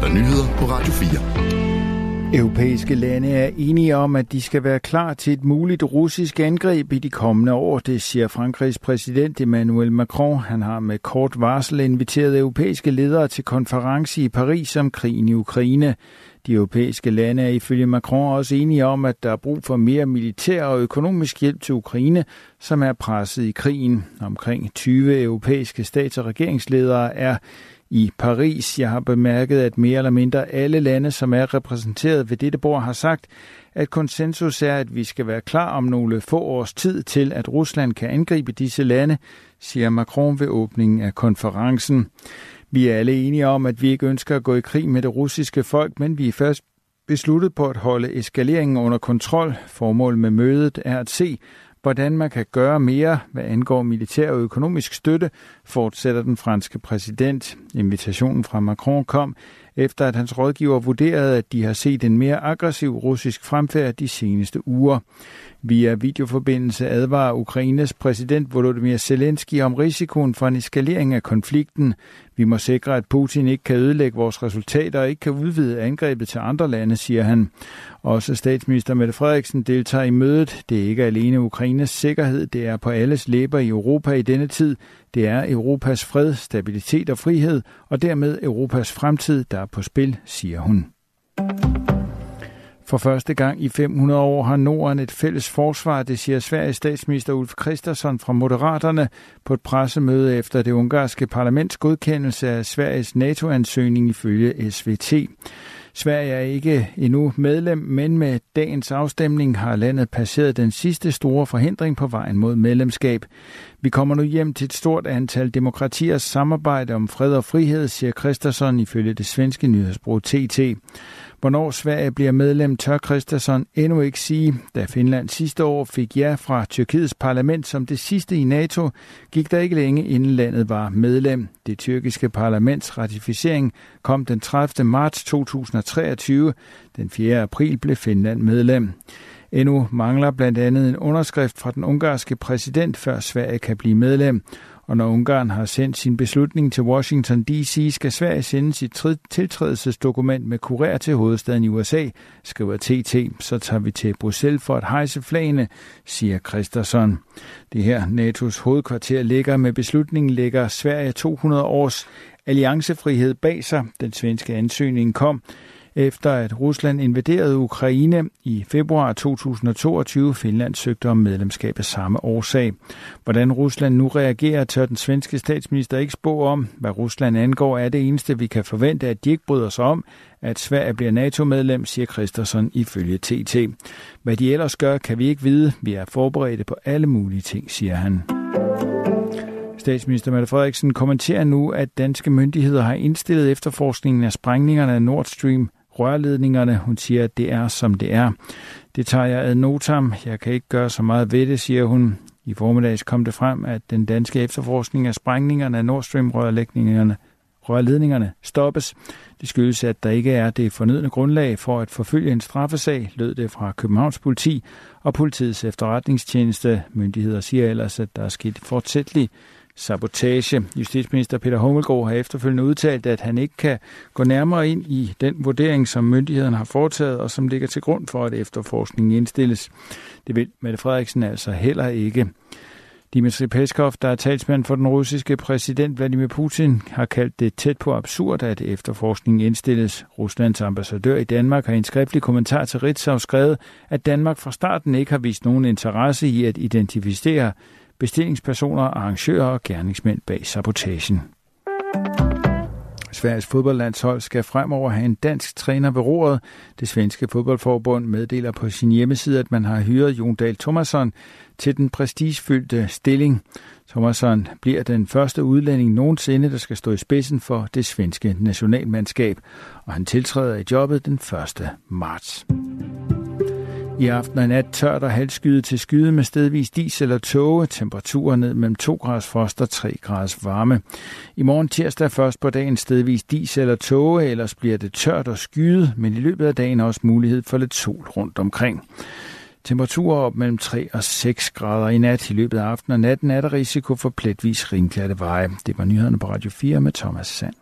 er der nyheder på Radio 4. Europæiske lande er enige om, at de skal være klar til et muligt russisk angreb i de kommende år, det siger Frankrigs præsident Emmanuel Macron. Han har med kort varsel inviteret europæiske ledere til konference i Paris om krigen i Ukraine. De europæiske lande er ifølge Macron også enige om, at der er brug for mere militær og økonomisk hjælp til Ukraine, som er presset i krigen. Omkring 20 europæiske stats- og regeringsledere er i Paris. Jeg har bemærket, at mere eller mindre alle lande, som er repræsenteret ved dette bord, har sagt, at konsensus er, at vi skal være klar om nogle få års tid til, at Rusland kan angribe disse lande, siger Macron ved åbningen af konferencen. Vi er alle enige om, at vi ikke ønsker at gå i krig med det russiske folk, men vi er først besluttet på at holde eskaleringen under kontrol. Formålet med mødet er at se, hvordan man kan gøre mere, hvad angår militær og økonomisk støtte, fortsætter den franske præsident. Invitationen fra Macron kom, efter at hans rådgiver vurderede, at de har set en mere aggressiv russisk fremfærd de seneste uger. Via videoforbindelse advarer Ukraines præsident Volodymyr Zelensky om risikoen for en eskalering af konflikten. Vi må sikre, at Putin ikke kan ødelægge vores resultater og ikke kan udvide angrebet til andre lande, siger han. Også statsminister Mette Frederiksen deltager i mødet. Det er ikke alene Ukraines sikkerhed, det er på alles læber i Europa i denne tid. Det er Europas fred, stabilitet og frihed, og dermed Europas fremtid, der er på spil, siger hun. For første gang i 500 år har Norden et fælles forsvar, det siger Sveriges statsminister Ulf Kristersson fra Moderaterne på et pressemøde efter det ungarske parlaments godkendelse af Sveriges NATO-ansøgning ifølge SVT. Sverige er ikke endnu medlem, men med dagens afstemning har landet passeret den sidste store forhindring på vejen mod medlemskab. Vi kommer nu hjem til et stort antal demokratiers samarbejde om fred og frihed, siger Christensen ifølge det svenske nyhedsbrug TT. Hvornår Sverige bliver medlem, tør Christensen endnu ikke sige. Da Finland sidste år fik ja fra Tyrkiets parlament som det sidste i NATO, gik der ikke længe inden landet var medlem. Det tyrkiske parlaments ratificering kom den 30. marts 2023. Den 4. april blev Finland medlem. Endnu mangler blandt andet en underskrift fra den ungarske præsident, før Sverige kan blive medlem. Og når Ungarn har sendt sin beslutning til Washington D.C., skal Sverige sende sit tiltrædelsesdokument med kurér til hovedstaden i USA, skriver TT. Så tager vi til Bruxelles for at hejse flagene, siger Christensen. Det her NATO's hovedkvarter ligger med beslutningen ligger Sverige 200 års alliancefrihed bag sig. Den svenske ansøgning kom efter at Rusland invaderede Ukraine i februar 2022. Finland søgte om medlemskab af samme årsag. Hvordan Rusland nu reagerer, tør den svenske statsminister ikke spå om. Hvad Rusland angår, er det eneste, vi kan forvente, at de ikke bryder sig om, at Sverige bliver NATO-medlem, siger Christensen ifølge TT. Hvad de ellers gør, kan vi ikke vide. Vi er forberedte på alle mulige ting, siger han. Statsminister Mette Frederiksen kommenterer nu, at danske myndigheder har indstillet efterforskningen af sprængningerne af Nord Stream rørledningerne. Hun siger, at det er, som det er. Det tager jeg ad notam. Jeg kan ikke gøre så meget ved det, siger hun. I formiddags kom det frem, at den danske efterforskning af sprængningerne af Nord Stream-rørledningerne rørledningerne stoppes. Det skyldes, at der ikke er det fornødne grundlag for at forfølge en straffesag, lød det fra Københavns politi, og politiets efterretningstjeneste myndigheder siger ellers, at der er sket fortsætteligt sabotage. Justitsminister Peter Hummelgaard har efterfølgende udtalt, at han ikke kan gå nærmere ind i den vurdering, som myndighederne har foretaget, og som ligger til grund for, at efterforskningen indstilles. Det vil Mette Frederiksen altså heller ikke. Dimitri Peskov, der er talsmand for den russiske præsident Vladimir Putin, har kaldt det tæt på absurd, at efterforskningen indstilles. Ruslands ambassadør i Danmark har i en skriftlig kommentar til Ritzau skrevet, at Danmark fra starten ikke har vist nogen interesse i at identificere bestillingspersoner, arrangører og gerningsmænd bag sabotagen. Sveriges fodboldlandshold skal fremover have en dansk træner ved roret. Det svenske fodboldforbund meddeler på sin hjemmeside, at man har hyret Jon Dahl Thomasson til den prestigefyldte stilling. Thomasson bliver den første udlænding nogensinde, der skal stå i spidsen for det svenske nationalmandskab, og han tiltræder i jobbet den 1. marts. I aften og nat tørt og halvskyet til skyde med stedvis dis eller tåge. Temperaturer ned mellem 2 graders frost og 3 graders varme. I morgen tirsdag først på dagen stedvis dis eller tåge, ellers bliver det tørt og skyet, men i løbet af dagen også mulighed for lidt sol rundt omkring. Temperaturer op mellem 3 og 6 grader i nat. I løbet af aftenen og natten er der risiko for pletvis ringklatte veje. Det var nyhederne på Radio 4 med Thomas Sand.